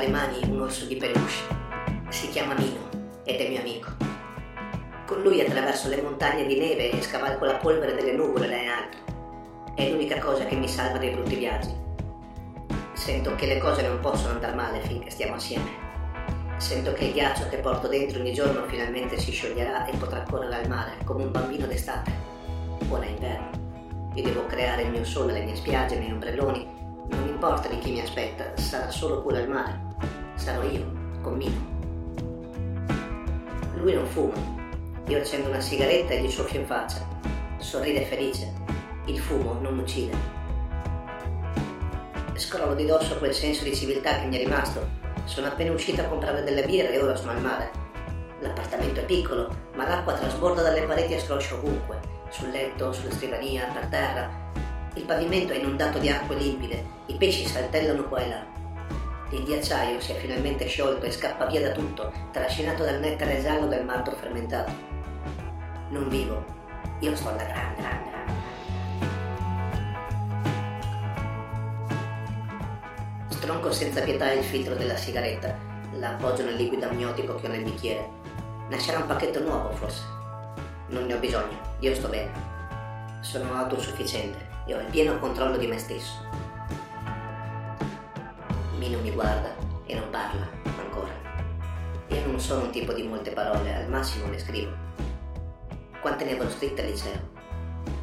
le mani un orso di peluche. Si chiama Mino ed è mio amico. Con lui attraverso le montagne di neve e scavalco la polvere delle nuvole là in alto. È l'unica cosa che mi salva dai brutti viaggi. Sento che le cose non possono andare male finché stiamo assieme. Sento che il ghiaccio che porto dentro ogni giorno finalmente si scioglierà e potrà correre al mare come un bambino d'estate. Ora è inverno. Io devo creare il mio sole, le mie spiagge, i miei ombrelloni. Non importa di chi mi aspetta, sarà solo pure al mare. Sarò io, con Mino. Lui non fuma. Io accendo una sigaretta e gli soffio in faccia. Sorride felice. Il fumo non uccide. Scrollo di dosso quel senso di civiltà che mi è rimasto sono appena uscito a comprare delle birre e ora sono al mare. L'appartamento è piccolo, ma l'acqua trasborda dalle pareti e scroscia ovunque, sul letto, sulla scrivania, per terra. Il pavimento è inondato di acque limpide, i pesci saltellano qua e là. Il ghiacciaio si è finalmente sciolto e scappa via da tutto, trascinato dal nettare giallo del malto fermentato. Non vivo, io sto alla grande, grande. Stronco senza pietà il filtro della sigaretta, la appoggio nel liquido amniotico che ho nel bicchiere. Nascerà un pacchetto nuovo, forse. Non ne ho bisogno, io sto bene. Sono autosufficiente e ho il pieno controllo di me stesso. Mino mi guarda e non parla ancora. Io non sono un tipo di molte parole, al massimo le scrivo. Quante ne avrò scritte al liceo?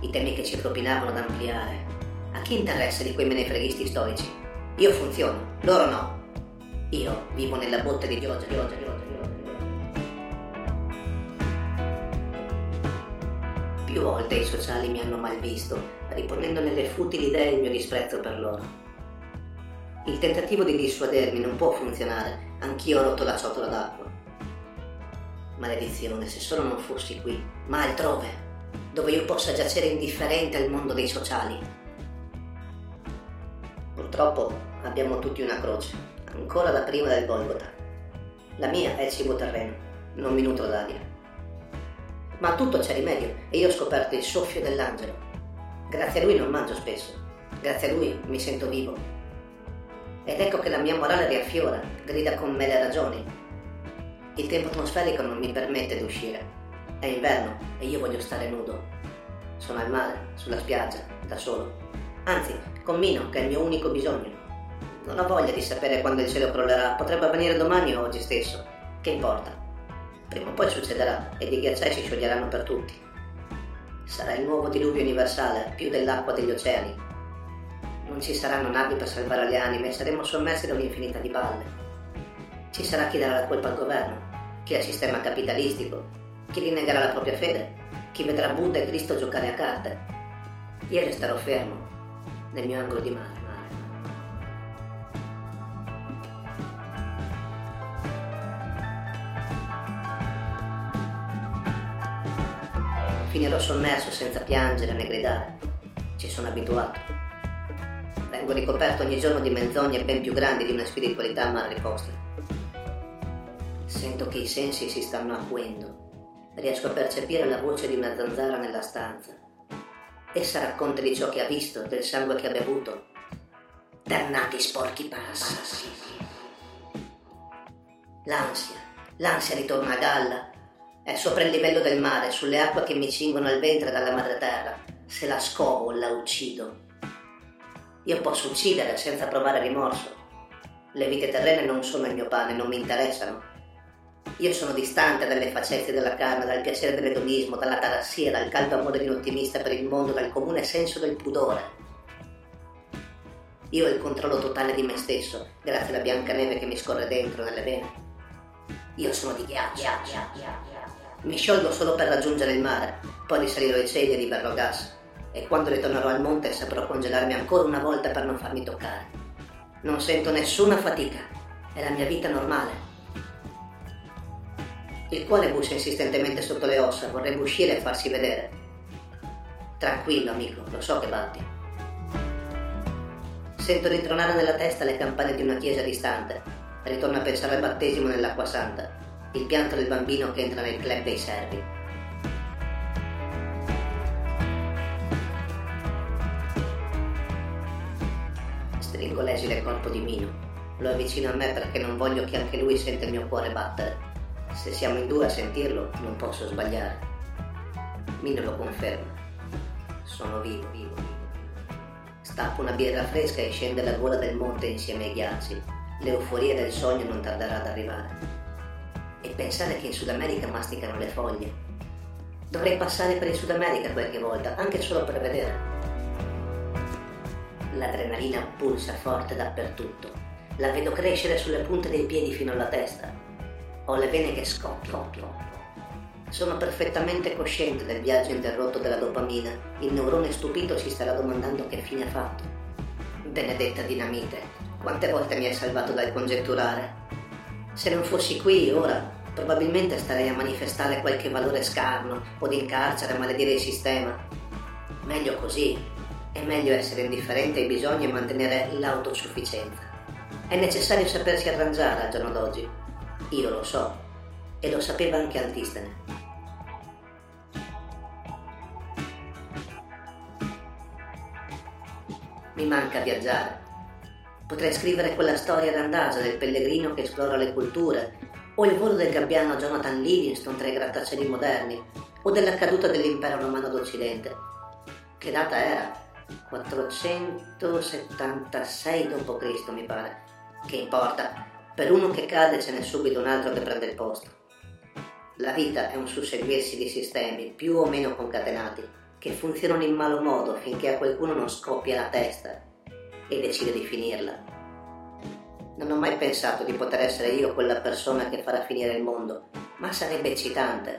I temi che ci propinavano ad ampliare. A chi interessa di quei menefreghisti storici? Io funziono, loro no. Io vivo nella botte di pioggia, pioggia, pioggia, pioggia. Più volte i sociali mi hanno mal visto, riponendo nelle futili idee il mio disprezzo per loro. Il tentativo di dissuadermi non può funzionare, anch'io ho rotto la ciotola d'acqua. Maledizione, se solo non fossi qui, ma altrove, dove io possa giacere indifferente al mondo dei sociali. Purtroppo abbiamo tutti una croce, ancora da prima del Golgota. La mia è il cibo terreno, non mi nutro d'aria. Ma a tutto c'è rimedio e io ho scoperto il soffio dell'angelo. Grazie a lui non mangio spesso, grazie a lui mi sento vivo. Ed ecco che la mia morale riaffiora, grida con me le ragioni. Il tempo atmosferico non mi permette di uscire. È inverno e io voglio stare nudo. Sono al mare, sulla spiaggia, da solo. Anzi, con Mino, che è il mio unico bisogno. Non ho voglia di sapere quando il cielo crollerà, potrebbe avvenire domani o oggi stesso. Che importa? Prima o poi succederà ed i ghiacciai si scioglieranno per tutti. Sarà il nuovo diluvio universale, più dell'acqua degli oceani. Non ci saranno navi per salvare le anime, saremo sommersi da un'infinità di balle. Ci sarà chi darà la colpa al governo, chi al sistema capitalistico, chi rinnegherà la propria fede, chi vedrà Buddha e Cristo giocare a carte. Io resterò fermo nel mio angolo di mare. finirò sommerso senza piangere né gridare. Ci sono abituato. Vengo ricoperto ogni giorno di menzogne ben più grandi di una spiritualità mal riposta. Sento che i sensi si stanno acuendo. Riesco a percepire la voce di una zanzara nella stanza. Essa racconta di ciò che ha visto, del sangue che ha bevuto. Dannati sporchi passi. L'ansia, l'ansia ritorna a galla è sopra il livello del mare, sulle acque che mi cingono al ventre dalla madreterra. Se la scovo, la uccido. Io posso uccidere senza provare rimorso. Le vite terrene non sono il mio pane, non mi interessano. Io sono distante dalle facezie della carne, dal piacere dell'edonismo, dalla tarassia, dal caldo amore di un ottimista per il mondo, dal comune senso del pudore. Io ho il controllo totale di me stesso, grazie alla bianca neve che mi scorre dentro nelle vene. Io sono di ghiaccio. Mi sciolgo solo per raggiungere il mare, poi risalirò i cieli e riverrò gas. E quando ritornerò al monte saprò congelarmi ancora una volta per non farmi toccare. Non sento nessuna fatica. È la mia vita normale. Il cuore bussa insistentemente sotto le ossa, vorrebbe uscire e farsi vedere. Tranquillo, amico, lo so che batti. Sento ritronare nella testa le campane di una chiesa distante. Ritorno a pensare al battesimo nell'acqua santa il pianto del bambino che entra nel club dei servi. Stringo l'esile corpo di Mino. lo avvicino a me perché non voglio che anche lui senta il mio cuore battere. Se siamo in due a sentirlo, non posso sbagliare. Mino lo conferma. Sono vivo, vivo, vivo. Stappo una birra fresca e scende la gola del monte insieme ai ghiacci. L'euforia del sogno non tarderà ad arrivare. E pensare che in Sud America masticano le foglie. Dovrei passare per il Sud America qualche volta, anche solo per vedere. L'adrenalina pulsa forte dappertutto. La vedo crescere sulle punte dei piedi fino alla testa. Ho le vene che scoppiano. Sono perfettamente cosciente del viaggio interrotto della dopamina. Il neurone stupito si starà domandando che fine ha fatto. Benedetta dinamite, quante volte mi hai salvato dal congetturare? Se non fossi qui ora, probabilmente starei a manifestare qualche valore scarno o in carcere a maledire il sistema. Meglio così. È meglio essere indifferenti ai bisogni e mantenere l'autosufficienza. È necessario sapersi arrangiare al giorno d'oggi. Io lo so. E lo sapeva anche Antistene. Mi manca viaggiare. Potrei scrivere quella storia randaggia del pellegrino che esplora le culture, o il volo del gabbiano Jonathan Livingstone tra i grattacieli moderni, o della caduta dell'impero romano d'Occidente. Che data era? 476 d.C. mi pare. Che importa? Per uno che cade ce n'è subito un altro che prende il posto. La vita è un susseguirsi di sistemi più o meno concatenati che funzionano in malo modo finché a qualcuno non scoppia la testa e decide di finirla. Non ho mai pensato di poter essere io quella persona che farà finire il mondo, ma sarebbe eccitante.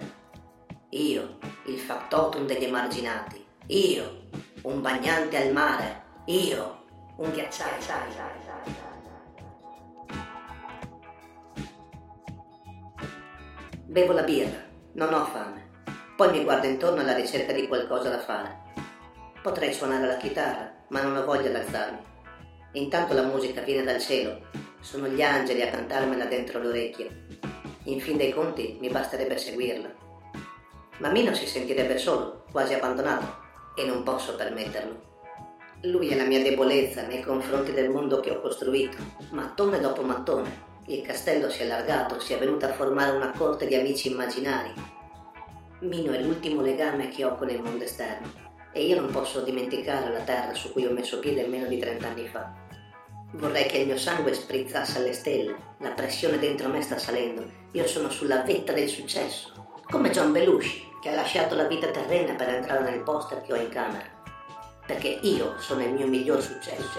Io, il factotum degli emarginati. Io, un bagnante al mare. Io, un ghiacciaio. Bevo la birra, non ho fame. Poi mi guardo intorno alla ricerca di qualcosa da fare. Potrei suonare la chitarra, ma non ho voglia di alzarmi. Intanto la musica viene dal cielo. Sono gli angeli a cantarmela dentro l'orecchio. In fin dei conti mi basterebbe seguirla. Ma Mino si sentirebbe solo, quasi abbandonato, e non posso permetterlo. Lui è la mia debolezza nei confronti del mondo che ho costruito, mattone dopo mattone. Il castello si è allargato, si è venuto a formare una corte di amici immaginari, Mino è l'ultimo legame che ho con il mondo esterno e io non posso dimenticare la terra su cui ho messo piede meno di 30 anni fa. Vorrei che il mio sangue sprizzasse alle stelle, la pressione dentro me sta salendo, io sono sulla vetta del successo, come John Belushi che ha lasciato la vita terrena per entrare nel poster che ho in camera, perché io sono il mio miglior successo.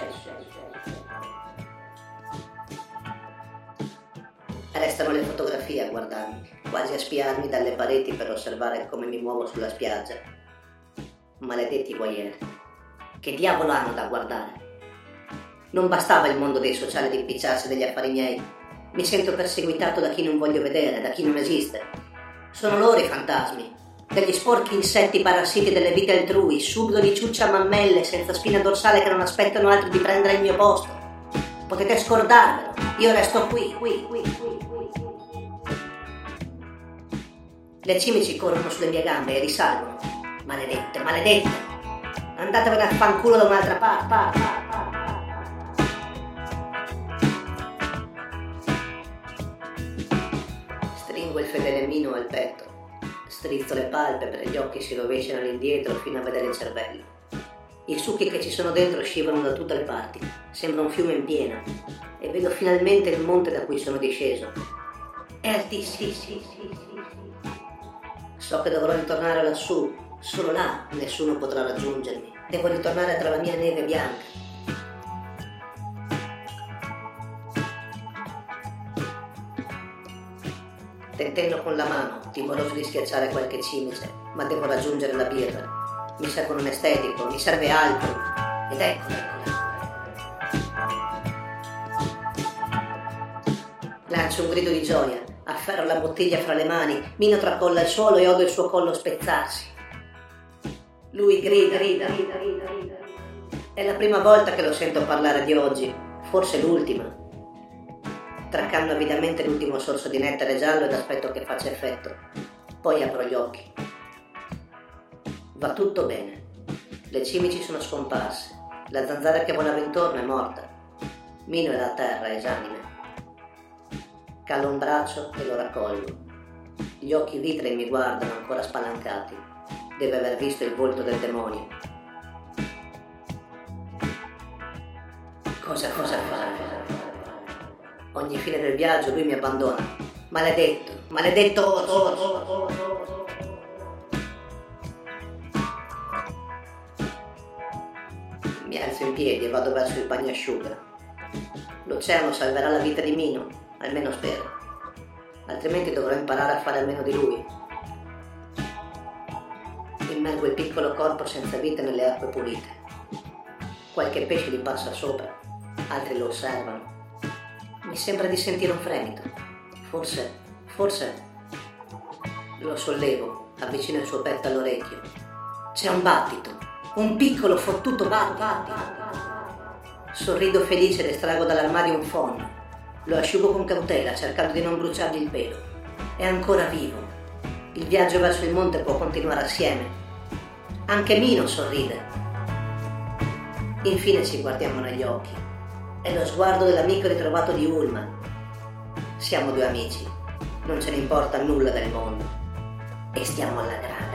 Restano le fotografie a guardarmi, quasi a spiarmi dalle pareti per osservare come mi muovo sulla spiaggia. Maledetti voyeur. Che diavolo hanno da guardare? Non bastava il mondo dei sociali ad impicciarsi degli affari miei. Mi sento perseguitato da chi non voglio vedere, da chi non esiste. Sono loro i fantasmi, degli sporchi insetti parassiti delle vite altrui, subdoli ciuccia mammelle senza spina dorsale che non aspettano altro di prendere il mio posto. Potete scordarvelo, io resto qui, qui, qui, qui. Le cimici corrono sulle mie gambe e risalgono. Maledette, maledette! Andatevene a fanculo da un'altra parte. Pa, pa, Strizzo le palpebre, gli occhi si rovesciano all'indietro fino a vedere il cervello. I succhi che ci sono dentro scivolano da tutte le parti. Sembra un fiume in piena. E vedo finalmente il monte da cui sono disceso. È altissimo. So che dovrò ritornare lassù, solo là nessuno potrà raggiungermi. Devo ritornare tra la mia neve bianca. Tentennò con la mano, timoroso di schiacciare qualche cimice, ma devo raggiungere la birra. Mi serve un estetico, mi serve altro. Ed ecco, Lancio un grido di gioia afferro la bottiglia fra le mani, Mino tracolla il suolo e odo il suo collo spezzarsi. Lui grida, grida, grida, grida, grida. È la prima volta che lo sento parlare di oggi, forse l'ultima. Traccanno avidamente l'ultimo sorso di nettare giallo ed aspetto che faccia effetto. Poi apro gli occhi. Va tutto bene. Le cimici sono scomparse. La zanzara che volava intorno è morta. Mino è la terra, esanime. Calo un braccio e lo raccolgo. Gli occhi vitrei mi guardano ancora spalancati. Deve aver visto il volto del demonio. Cosa, cosa, cosa? Ogni fine del viaggio lui mi abbandona. Maledetto, maledetto! Oh, oh, oh, Mi alzo in piedi e vado verso il bagnasciuga. L'oceano salverà la vita di Mino, almeno spero. Altrimenti dovrò imparare a fare almeno di lui. Immergo il piccolo corpo senza vita nelle acque pulite. Qualche pesce gli passa sopra, altri lo osservano. Mi sembra di sentire un fremito. Forse, forse lo sollevo, avvicino il suo petto all'orecchio. C'è un battito un piccolo fottuto battito. Sorrido felice ed estraggo dall'armadio un phon. Lo asciugo con cautela, cercando di non bruciargli il pelo. È ancora vivo. Il viaggio verso il monte può continuare assieme. Anche Mino sorride. Infine ci guardiamo negli occhi. È lo sguardo dell'amico ritrovato di Ulma. Siamo due amici. Non ce ne importa nulla del mondo. E stiamo alla grande.